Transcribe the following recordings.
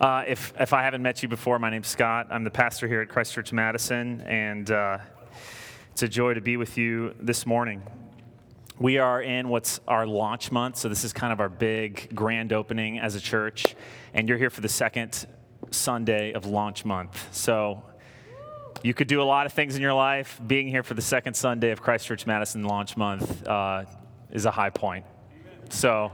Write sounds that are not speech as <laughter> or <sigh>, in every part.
Uh, if, if I haven't met you before, my name's Scott. I'm the pastor here at Christ Church Madison, and uh, it's a joy to be with you this morning. We are in what's our launch month, so this is kind of our big grand opening as a church, and you're here for the second Sunday of launch month. So you could do a lot of things in your life. Being here for the second Sunday of Christ Church Madison launch month uh, is a high point. So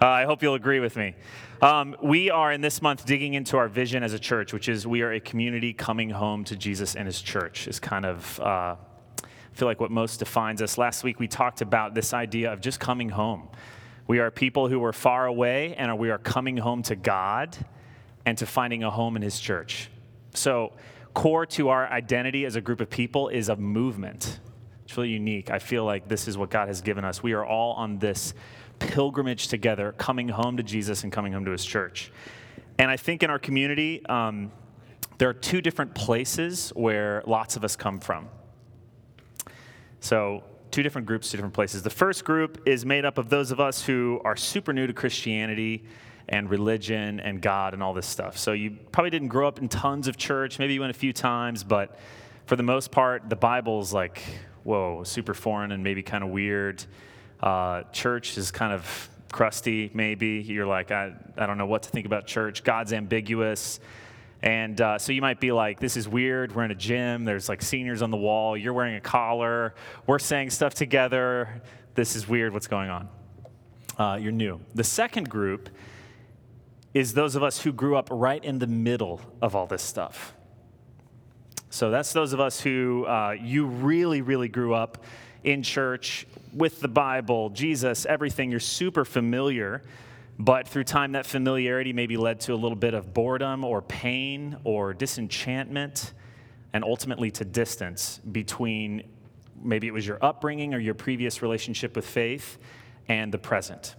uh, I hope you'll agree with me. Um, we are in this month digging into our vision as a church, which is we are a community coming home to Jesus and his church, is kind of, uh, I feel like what most defines us. Last week we talked about this idea of just coming home. We are people who are far away and we are coming home to God and to finding a home in his church. So, core to our identity as a group of people is a movement. It's really unique. I feel like this is what God has given us. We are all on this pilgrimage together, coming home to Jesus and coming home to his church. And I think in our community, um, there are two different places where lots of us come from. So, two different groups, two different places. The first group is made up of those of us who are super new to Christianity and religion and God and all this stuff. So, you probably didn't grow up in tons of church. Maybe you went a few times, but for the most part, the Bible's like, whoa, super foreign and maybe kind of weird. Uh, church is kind of crusty, maybe. You're like, I, I don't know what to think about church. God's ambiguous. And uh, so you might be like, this is weird. We're in a gym. There's like seniors on the wall. You're wearing a collar. We're saying stuff together. This is weird. What's going on? Uh, you're new. The second group is those of us who grew up right in the middle of all this stuff. So that's those of us who uh, you really, really grew up in church with the Bible, Jesus, everything, you're super familiar. But through time, that familiarity maybe led to a little bit of boredom or pain or disenchantment, and ultimately to distance between maybe it was your upbringing or your previous relationship with faith and the present.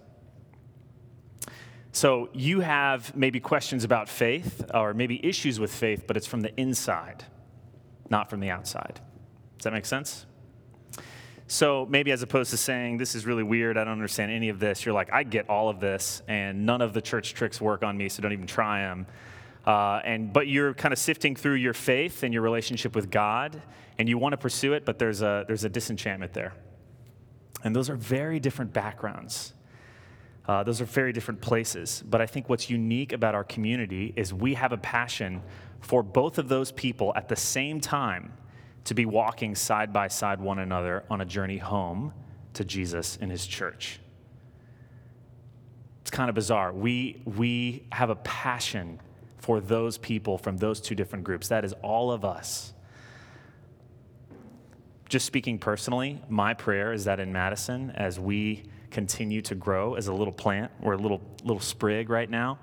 So you have maybe questions about faith or maybe issues with faith, but it's from the inside, not from the outside. Does that make sense? So maybe as opposed to saying, this is really weird, I don't understand any of this, you're like, I get all of this, and none of the church tricks work on me, so don't even try them. Uh, and, but you're kind of sifting through your faith and your relationship with God, and you want to pursue it, but there's a, there's a disenchantment there. And those are very different backgrounds. Uh, those are very different places. But I think what's unique about our community is we have a passion for both of those people at the same time to be walking side by side one another on a journey home to Jesus and his church. It's kind of bizarre. We, we have a passion for those people from those two different groups. That is all of us. Just speaking personally, my prayer is that in Madison, as we continue to grow as a little plant, we're a little, little sprig right now,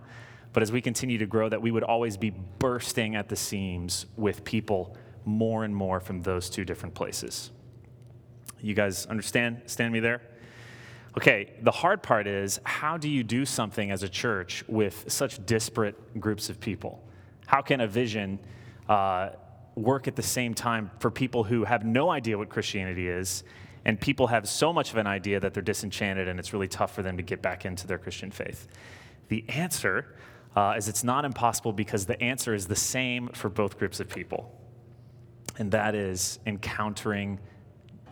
but as we continue to grow, that we would always be bursting at the seams with people more and more from those two different places. You guys understand? Stand me there? Okay, the hard part is how do you do something as a church with such disparate groups of people? How can a vision uh, work at the same time for people who have no idea what Christianity is, and people have so much of an idea that they're disenchanted and it's really tough for them to get back into their Christian faith? The answer uh, is it's not impossible because the answer is the same for both groups of people and that is encountering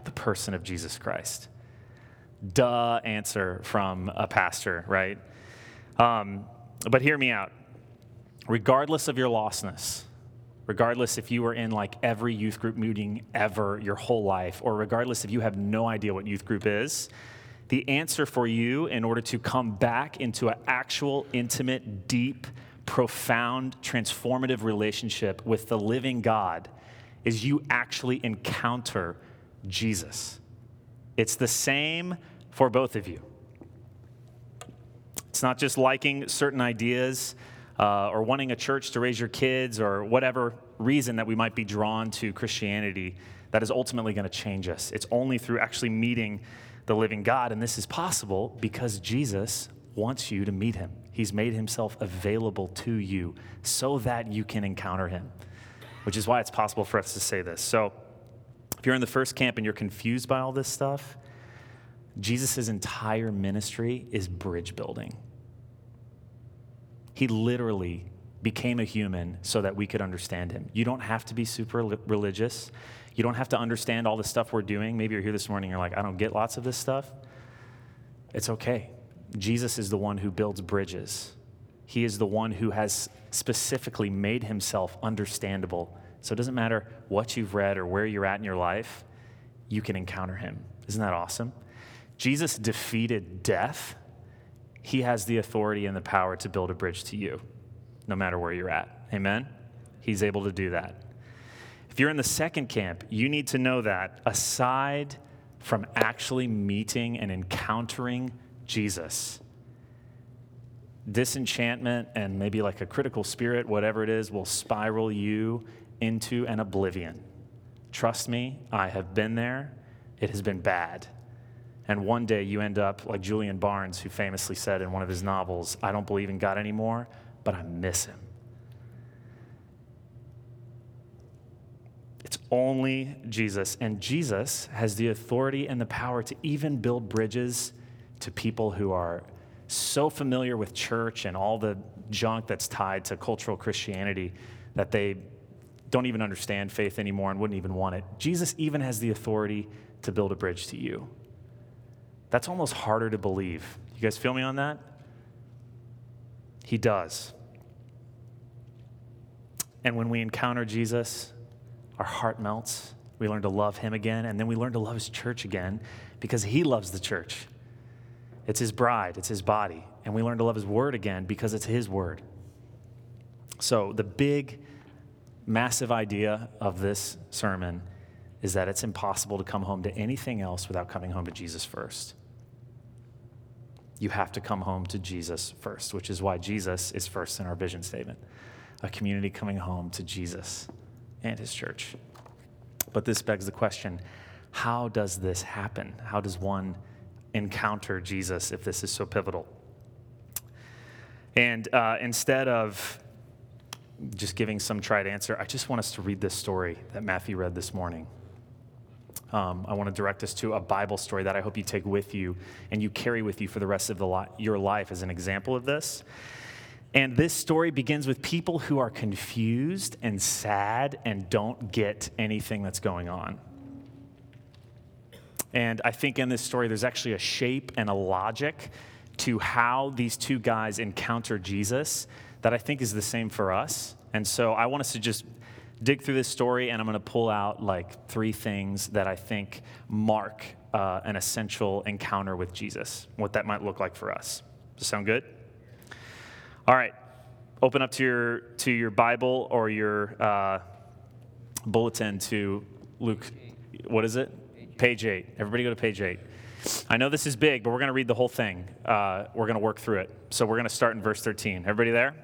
the person of Jesus Christ. Duh answer from a pastor, right? Um, but hear me out. Regardless of your lostness, regardless if you were in like every youth group meeting ever your whole life, or regardless if you have no idea what youth group is, the answer for you in order to come back into an actual, intimate, deep, profound, transformative relationship with the living God is you actually encounter Jesus. It's the same for both of you. It's not just liking certain ideas uh, or wanting a church to raise your kids or whatever reason that we might be drawn to Christianity that is ultimately going to change us. It's only through actually meeting the living God. And this is possible because Jesus wants you to meet him. He's made himself available to you so that you can encounter him which is why it's possible for us to say this. So, if you're in the first camp and you're confused by all this stuff, Jesus' entire ministry is bridge building. He literally became a human so that we could understand him. You don't have to be super religious. You don't have to understand all the stuff we're doing. Maybe you're here this morning, and you're like, I don't get lots of this stuff. It's okay. Jesus is the one who builds bridges. He is the one who has specifically made himself understandable. So it doesn't matter what you've read or where you're at in your life, you can encounter him. Isn't that awesome? Jesus defeated death. He has the authority and the power to build a bridge to you, no matter where you're at. Amen? He's able to do that. If you're in the second camp, you need to know that aside from actually meeting and encountering Jesus, disenchantment and maybe like a critical spirit, whatever it is, will spiral you into an oblivion. Trust me, I have been there. It has been bad. And one day you end up like Julian Barnes, who famously said in one of his novels, I don't believe in God anymore, but I miss him. It's only Jesus. And Jesus has the authority and the power to even build bridges to people who are so familiar with church and all the junk that's tied to cultural Christianity that they don't even understand faith anymore and wouldn't even want it. Jesus even has the authority to build a bridge to you. That's almost harder to believe. You guys feel me on that? He does. And when we encounter Jesus, our heart melts. We learn to love him again, and then we learn to love his church again because he loves the church. It's his bride, it's his body. And we learn to love his word again because it's his word. So, the big, massive idea of this sermon is that it's impossible to come home to anything else without coming home to Jesus first. You have to come home to Jesus first, which is why Jesus is first in our vision statement a community coming home to Jesus and his church. But this begs the question how does this happen? How does one encounter Jesus if this is so pivotal? And uh, instead of just giving some tried answer, I just want us to read this story that Matthew read this morning. Um, I want to direct us to a Bible story that I hope you take with you and you carry with you for the rest of the li- your life as an example of this. And this story begins with people who are confused and sad and don't get anything that's going on. And I think in this story, there's actually a shape and a logic to how these two guys encounter Jesus that I think is the same for us. And so I want us to just dig through this story, and I'm going to pull out like three things that I think mark uh, an essential encounter with Jesus, what that might look like for us. Does sound good? All right, open up to your to your Bible or your uh, bulletin to Luke. What is it? Page eight. Everybody go to page eight. I know this is big, but we're going to read the whole thing. Uh, we're going to work through it. So we're going to start in verse 13. Everybody there?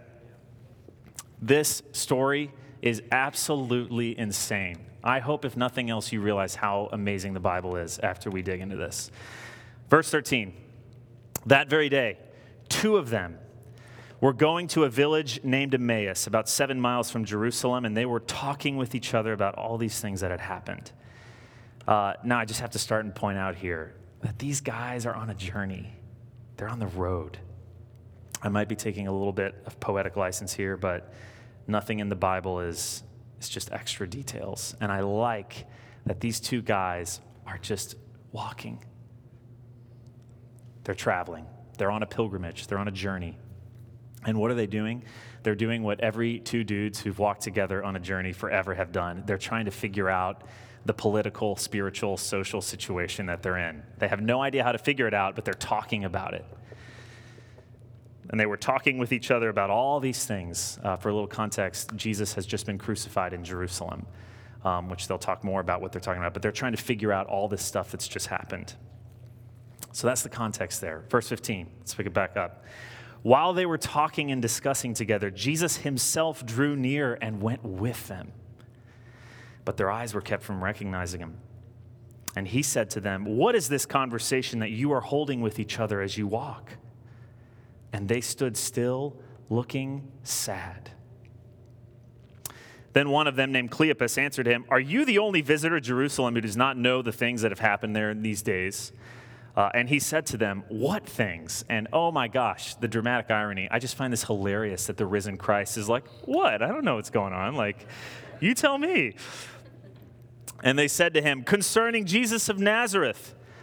This story is absolutely insane. I hope, if nothing else, you realize how amazing the Bible is after we dig into this. Verse 13. That very day, two of them were going to a village named Emmaus, about seven miles from Jerusalem, and they were talking with each other about all these things that had happened. Uh, now, I just have to start and point out here that these guys are on a journey, they're on the road. I might be taking a little bit of poetic license here, but nothing in the Bible is, is just extra details. And I like that these two guys are just walking. They're traveling, they're on a pilgrimage, they're on a journey. And what are they doing? They're doing what every two dudes who've walked together on a journey forever have done. They're trying to figure out the political, spiritual, social situation that they're in. They have no idea how to figure it out, but they're talking about it. And they were talking with each other about all these things. Uh, for a little context, Jesus has just been crucified in Jerusalem, um, which they'll talk more about what they're talking about, but they're trying to figure out all this stuff that's just happened. So that's the context there. Verse 15, let's pick it back up. While they were talking and discussing together, Jesus himself drew near and went with them. But their eyes were kept from recognizing him. And he said to them, What is this conversation that you are holding with each other as you walk? And they stood still, looking sad. Then one of them, named Cleopas, answered him, Are you the only visitor to Jerusalem who does not know the things that have happened there in these days? Uh, and he said to them, What things? And oh my gosh, the dramatic irony. I just find this hilarious that the risen Christ is like, What? I don't know what's going on. Like, you tell me. And they said to him, Concerning Jesus of Nazareth,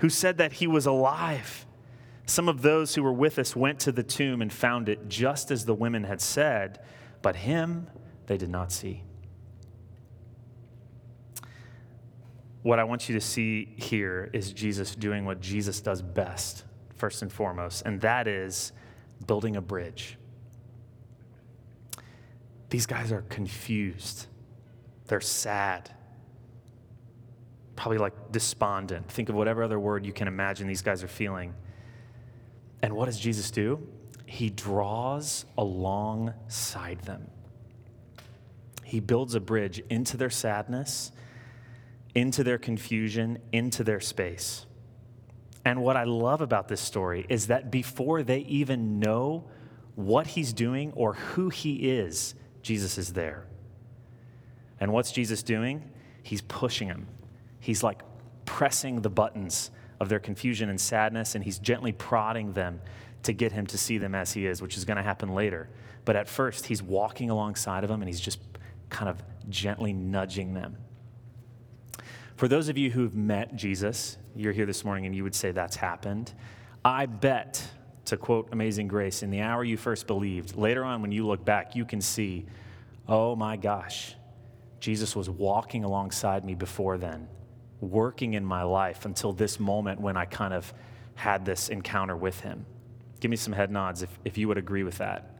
who said that he was alive. Some of those who were with us went to the tomb and found it just as the women had said, but him they did not see. What I want you to see here is Jesus doing what Jesus does best, first and foremost, and that is building a bridge. These guys are confused, they're sad probably like despondent. Think of whatever other word you can imagine these guys are feeling. And what does Jesus do? He draws alongside them. He builds a bridge into their sadness, into their confusion, into their space. And what I love about this story is that before they even know what he's doing or who he is, Jesus is there. And what's Jesus doing? He's pushing them he's like pressing the buttons of their confusion and sadness, and he's gently prodding them to get him to see them as he is, which is going to happen later. But at first, he's walking alongside of them and he's just kind of gently nudging them. For those of you who've met Jesus, you're here this morning and you would say that's happened. I bet, to quote Amazing Grace, in the hour you first believed, later on when you look back, you can see, oh my gosh, Jesus was walking alongside me before then working in my life until this moment when I kind of had this encounter with him. Give me some head nods if, if you would agree with that.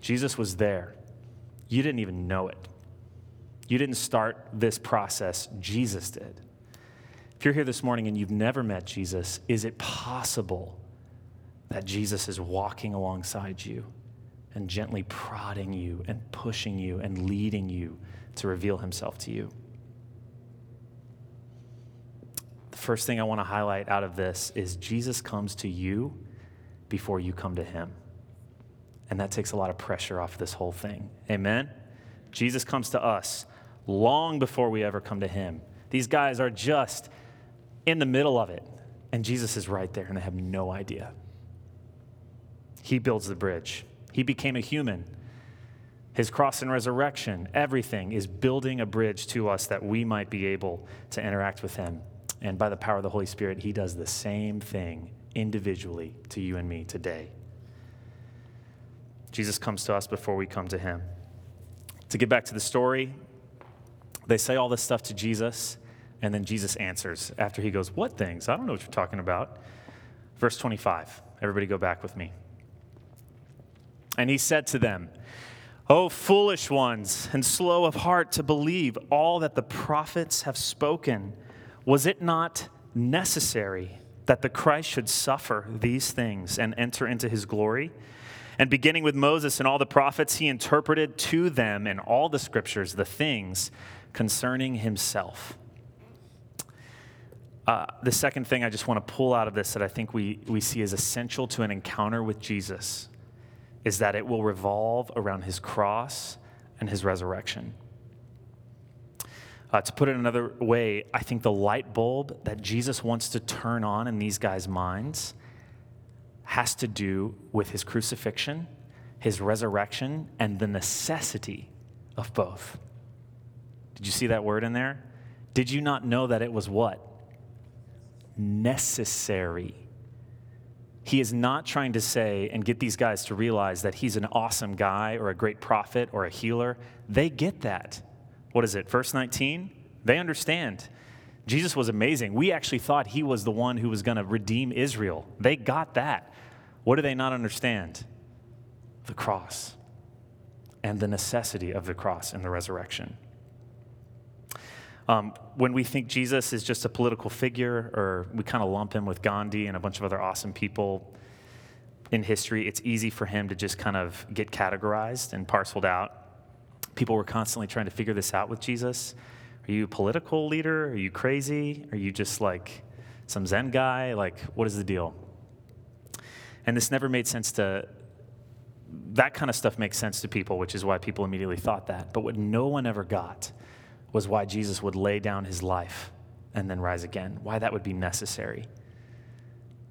Jesus was there. You didn't even know it. You didn't start this process, Jesus did. If you're here this morning and you've never met Jesus, is it possible that Jesus is walking alongside you and gently prodding you and pushing you and leading you to reveal himself to you? First thing I want to highlight out of this is Jesus comes to you before you come to him. And that takes a lot of pressure off this whole thing. Amen? Jesus comes to us long before we ever come to him. These guys are just in the middle of it, and Jesus is right there, and they have no idea. He builds the bridge. He became a human. His cross and resurrection, everything is building a bridge to us that we might be able to interact with Him. And by the power of the Holy Spirit, He does the same thing individually to you and me today. Jesus comes to us before we come to Him. To get back to the story, they say all this stuff to Jesus, and then Jesus answers after He goes, What things? I don't know what you're talking about. Verse 25. Everybody go back with me. And He said to them, O foolish ones, and slow of heart to believe all that the prophets have spoken. Was it not necessary that the Christ should suffer these things and enter into his glory? And beginning with Moses and all the prophets, he interpreted to them in all the scriptures the things concerning himself. Uh, the second thing I just want to pull out of this that I think we, we see as essential to an encounter with Jesus is that it will revolve around his cross and his resurrection. Uh, to put it another way, I think the light bulb that Jesus wants to turn on in these guys' minds has to do with his crucifixion, his resurrection, and the necessity of both. Did you see that word in there? Did you not know that it was what? Necessary. He is not trying to say and get these guys to realize that he's an awesome guy or a great prophet or a healer. They get that what is it, verse 19? They understand. Jesus was amazing. We actually thought he was the one who was going to redeem Israel. They got that. What do they not understand? The cross and the necessity of the cross and the resurrection. Um, when we think Jesus is just a political figure, or we kind of lump him with Gandhi and a bunch of other awesome people, in history, it's easy for him to just kind of get categorized and parceled out. People were constantly trying to figure this out with Jesus. Are you a political leader? Are you crazy? Are you just like some Zen guy? Like, what is the deal? And this never made sense to, that kind of stuff makes sense to people, which is why people immediately thought that. But what no one ever got was why Jesus would lay down his life and then rise again, why that would be necessary.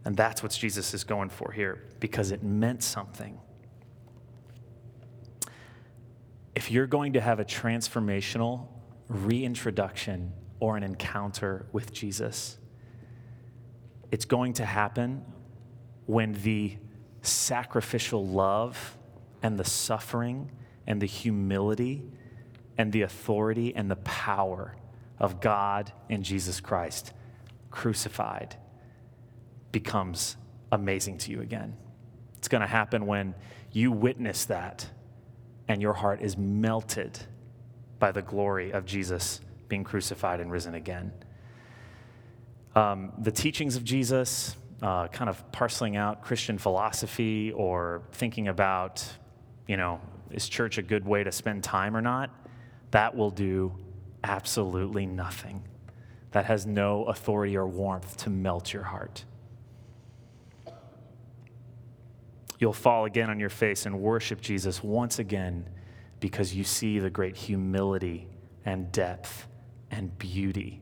And that's what Jesus is going for here, because it meant something. If you're going to have a transformational reintroduction or an encounter with Jesus, it's going to happen when the sacrificial love and the suffering and the humility and the authority and the power of God and Jesus Christ crucified becomes amazing to you again. It's going to happen when you witness that and your heart is melted by the glory of Jesus being crucified and risen again. Um, the teachings of Jesus, uh, kind of parceling out Christian philosophy or thinking about, you know, is church a good way to spend time or not? That will do absolutely nothing. That has no authority or warmth to melt your heart. You'll fall again on your face and worship Jesus once again because you see the great humility and depth and beauty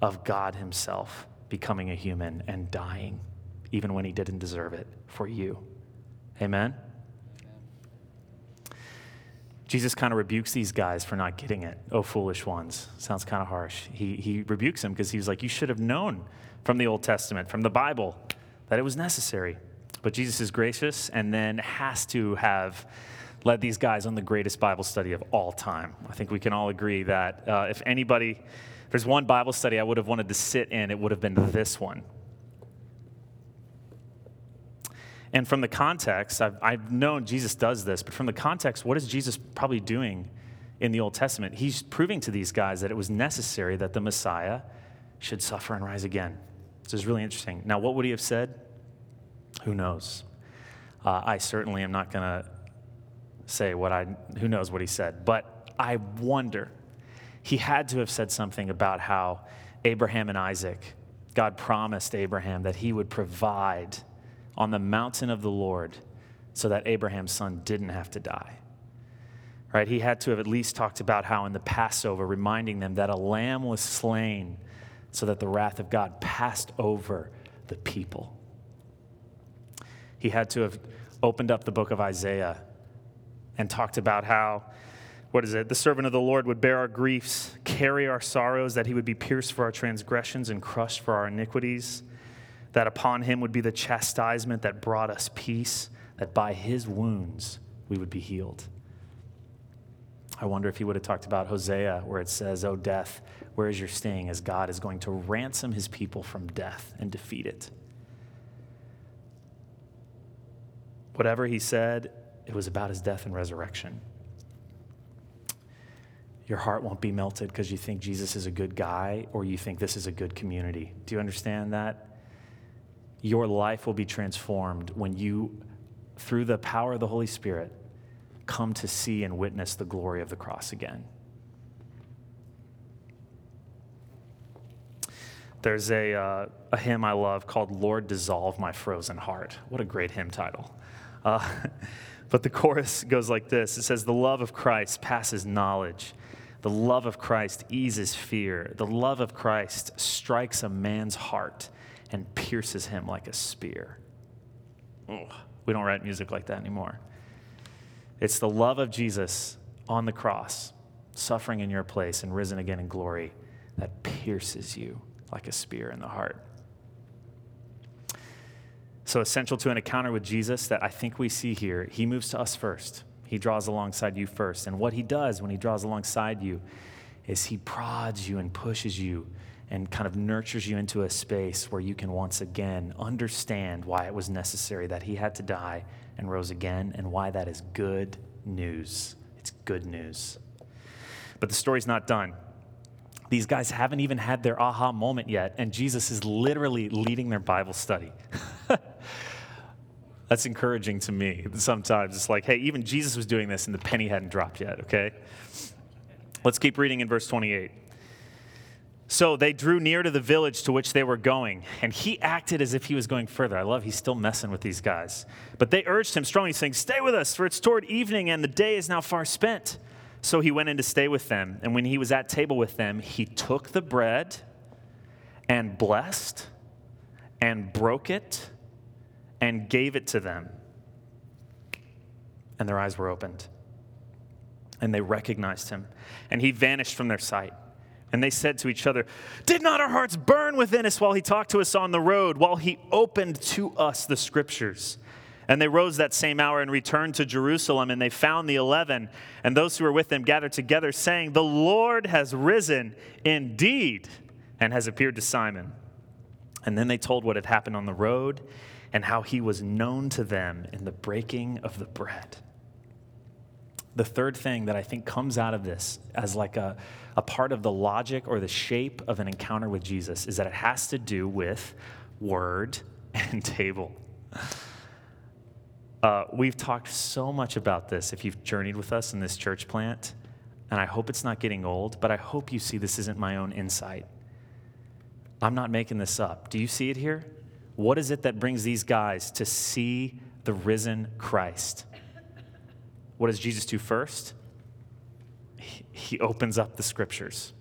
of God Himself becoming a human and dying, even when He didn't deserve it, for you. Amen? Jesus kind of rebukes these guys for not getting it. Oh, foolish ones. Sounds kind of harsh. He, he rebukes them because he was like, You should have known from the Old Testament, from the Bible, that it was necessary. But Jesus is gracious and then has to have led these guys on the greatest Bible study of all time. I think we can all agree that uh, if anybody, if there's one Bible study I would have wanted to sit in, it would have been this one. And from the context, I've, I've known Jesus does this, but from the context, what is Jesus probably doing in the Old Testament? He's proving to these guys that it was necessary that the Messiah should suffer and rise again. This is really interesting. Now, what would he have said? Who knows? Uh, I certainly am not going to say what I, who knows what he said, but I wonder. He had to have said something about how Abraham and Isaac, God promised Abraham that he would provide on the mountain of the Lord so that Abraham's son didn't have to die. Right? He had to have at least talked about how in the Passover, reminding them that a lamb was slain so that the wrath of God passed over the people. He had to have opened up the book of Isaiah and talked about how, what is it? The servant of the Lord would bear our griefs, carry our sorrows, that he would be pierced for our transgressions and crushed for our iniquities, that upon him would be the chastisement that brought us peace, that by his wounds we would be healed. I wonder if he would have talked about Hosea, where it says, Oh, death, where is your sting? As God is going to ransom his people from death and defeat it. Whatever he said, it was about his death and resurrection. Your heart won't be melted because you think Jesus is a good guy or you think this is a good community. Do you understand that? Your life will be transformed when you, through the power of the Holy Spirit, come to see and witness the glory of the cross again. There's a, uh, a hymn I love called Lord Dissolve My Frozen Heart. What a great hymn title. Uh, <laughs> but the chorus goes like this it says, The love of Christ passes knowledge. The love of Christ eases fear. The love of Christ strikes a man's heart and pierces him like a spear. Ugh, we don't write music like that anymore. It's the love of Jesus on the cross, suffering in your place and risen again in glory, that pierces you like a spear in the heart. So, essential to an encounter with Jesus that I think we see here, he moves to us first. He draws alongside you first. And what he does when he draws alongside you is he prods you and pushes you and kind of nurtures you into a space where you can once again understand why it was necessary that he had to die and rose again and why that is good news. It's good news. But the story's not done. These guys haven't even had their aha moment yet, and Jesus is literally leading their Bible study. <laughs> That's encouraging to me. Sometimes it's like, hey, even Jesus was doing this and the penny hadn't dropped yet, okay? Let's keep reading in verse 28. So they drew near to the village to which they were going, and he acted as if he was going further. I love he's still messing with these guys. But they urged him strongly, saying, Stay with us, for it's toward evening, and the day is now far spent. So he went in to stay with them, and when he was at table with them, he took the bread and blessed and broke it and gave it to them. And their eyes were opened, and they recognized him, and he vanished from their sight. And they said to each other, Did not our hearts burn within us while he talked to us on the road, while he opened to us the scriptures? And they rose that same hour and returned to Jerusalem, and they found the eleven and those who were with them gathered together, saying, The Lord has risen indeed and has appeared to Simon. And then they told what had happened on the road and how he was known to them in the breaking of the bread. The third thing that I think comes out of this as like a a part of the logic or the shape of an encounter with Jesus is that it has to do with word <laughs> and table. Uh, we've talked so much about this if you've journeyed with us in this church plant, and I hope it's not getting old, but I hope you see this isn't my own insight. I'm not making this up. Do you see it here? What is it that brings these guys to see the risen Christ? What does Jesus do first? he opens up the scriptures.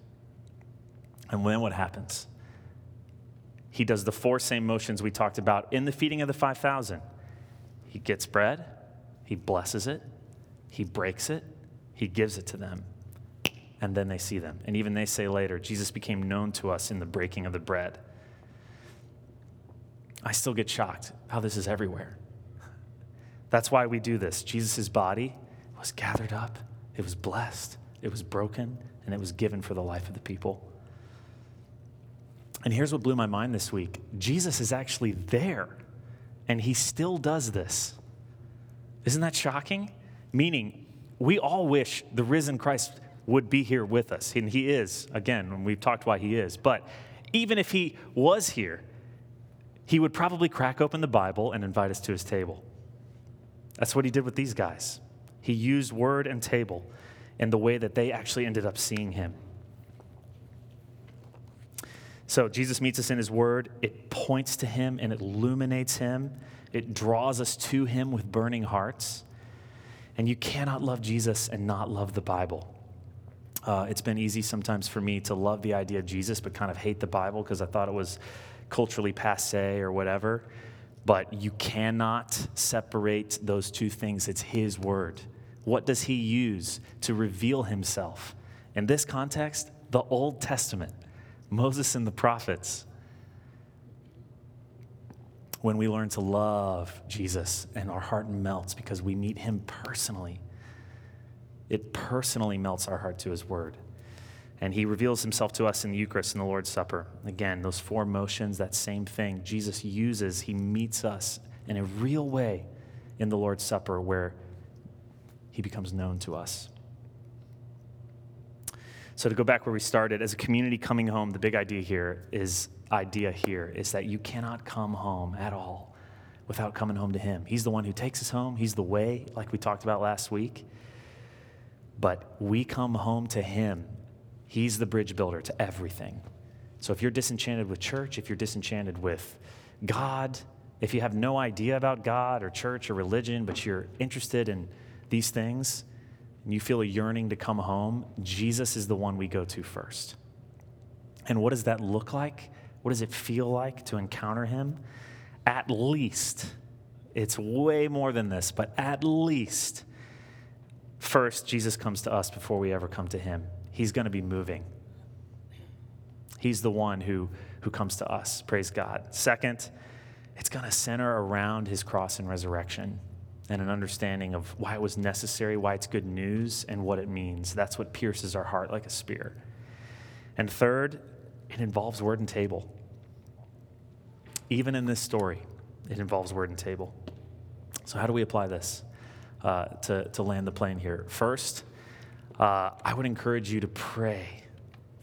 And then what happens? He does the four same motions we talked about in the feeding of the 5,000. He gets bread, he blesses it, he breaks it, he gives it to them, and then they see them. And even they say later, Jesus became known to us in the breaking of the bread. I still get shocked how this is everywhere. That's why we do this. Jesus' body was gathered up, it was blessed, it was broken, and it was given for the life of the people. And here's what blew my mind this week Jesus is actually there, and he still does this. Isn't that shocking? Meaning, we all wish the risen Christ would be here with us, and he is, again, we've talked why he is. But even if he was here, he would probably crack open the Bible and invite us to his table. That's what he did with these guys. He used word and table in the way that they actually ended up seeing him. So Jesus meets us in his word. It points to him and it illuminates him. It draws us to him with burning hearts. And you cannot love Jesus and not love the Bible. Uh, it's been easy sometimes for me to love the idea of Jesus, but kind of hate the Bible because I thought it was culturally passe or whatever. But you cannot separate those two things. It's His Word. What does he use to reveal himself? In this context, the Old Testament, Moses and the prophets. When we learn to love Jesus and our heart melts because we meet him personally, it personally melts our heart to his word. And he reveals himself to us in the Eucharist and the Lord's Supper. Again, those four motions, that same thing. Jesus uses, he meets us in a real way in the Lord's Supper where he becomes known to us. So to go back where we started, as a community coming home, the big idea here is idea here is that you cannot come home at all without coming home to him. He's the one who takes us home. He's the way, like we talked about last week. But we come home to him. He's the bridge builder to everything. So if you're disenchanted with church, if you're disenchanted with God, if you have no idea about God or church or religion, but you're interested in these things and you feel a yearning to come home, Jesus is the one we go to first. And what does that look like? What does it feel like to encounter him? At least, it's way more than this, but at least, first, Jesus comes to us before we ever come to him. He's going to be moving. He's the one who, who comes to us. Praise God. Second, it's going to center around his cross and resurrection and an understanding of why it was necessary, why it's good news, and what it means. That's what pierces our heart like a spear. And third, it involves word and table. Even in this story, it involves word and table. So, how do we apply this uh, to, to land the plane here? First, uh, I would encourage you to pray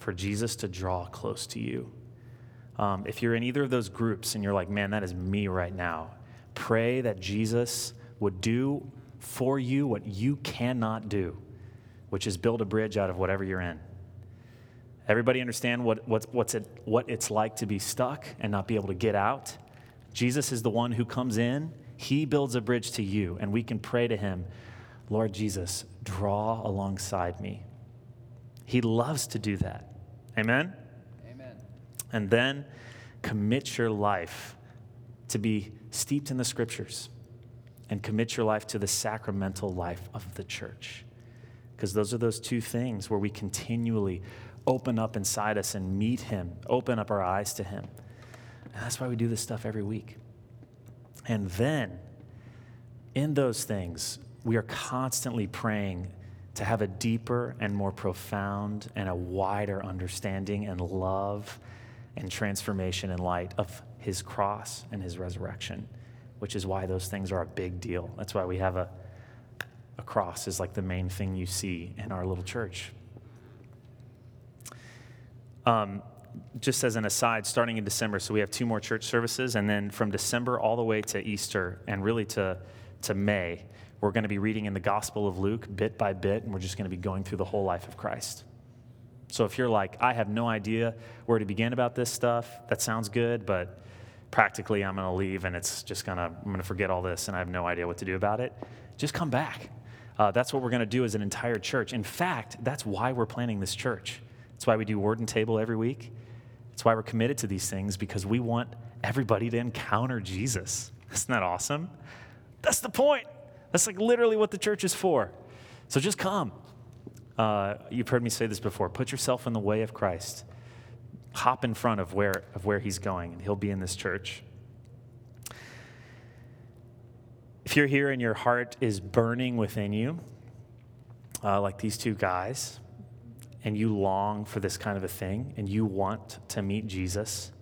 for Jesus to draw close to you. Um, if you're in either of those groups and you're like, man, that is me right now, pray that Jesus would do for you what you cannot do, which is build a bridge out of whatever you're in. Everybody understand what, what, what's it, what it's like to be stuck and not be able to get out? Jesus is the one who comes in, he builds a bridge to you, and we can pray to him, Lord Jesus, draw alongside me. He loves to do that. Amen? Amen. And then commit your life to be steeped in the scriptures and commit your life to the sacramental life of the church. Because those are those two things where we continually open up inside us and meet Him, open up our eyes to Him. And that's why we do this stuff every week. And then, in those things, we are constantly praying to have a deeper and more profound and a wider understanding and love and transformation in light of His cross and His resurrection, which is why those things are a big deal. That's why we have a, a cross, is like the main thing you see in our little church. Um, just as an aside, starting in December, so we have two more church services, and then from December all the way to Easter and really to, to May, we're going to be reading in the Gospel of Luke bit by bit, and we're just going to be going through the whole life of Christ. So if you're like, I have no idea where to begin about this stuff, that sounds good, but practically I'm going to leave and it's just going to, I'm going to forget all this and I have no idea what to do about it, just come back. Uh, that's what we're going to do as an entire church. In fact, that's why we're planning this church. That's why we do Word and Table every week. That's why we're committed to these things because we want everybody to encounter Jesus. Isn't that awesome? That's the point. That's like literally what the church is for. So just come. Uh, you've heard me say this before. Put yourself in the way of Christ. Hop in front of where, of where he's going, and he'll be in this church. If you're here and your heart is burning within you, uh, like these two guys, and you long for this kind of a thing and you want to meet Jesus,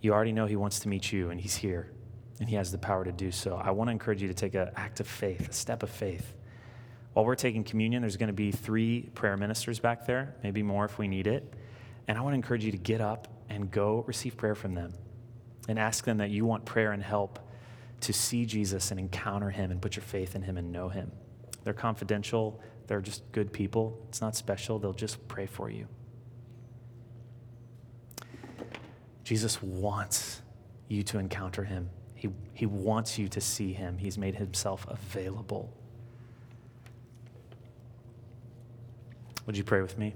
you already know he wants to meet you and he's here and he has the power to do so. I want to encourage you to take an act of faith, a step of faith. While we're taking communion, there's going to be three prayer ministers back there, maybe more if we need it. And I want to encourage you to get up and go receive prayer from them and ask them that you want prayer and help to see Jesus and encounter him and put your faith in him and know him. They're confidential, they're just good people. It's not special, they'll just pray for you. Jesus wants you to encounter him. He, he wants you to see him. He's made himself available. Would you pray with me?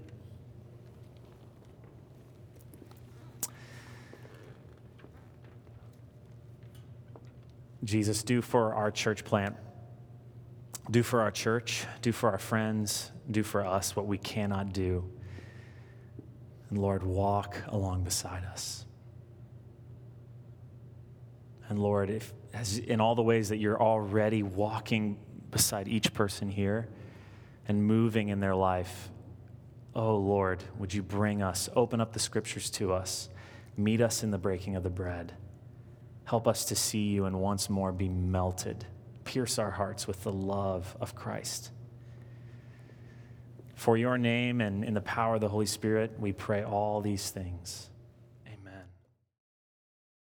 Jesus, do for our church plant do for our church, do for our friends, do for us what we cannot do. And Lord, walk along beside us. And Lord, if in all the ways that you're already walking beside each person here and moving in their life, oh Lord, would you bring us, open up the scriptures to us, meet us in the breaking of the bread. Help us to see you and once more be melted pierce our hearts with the love of Christ. For your name and in the power of the Holy Spirit, we pray all these things.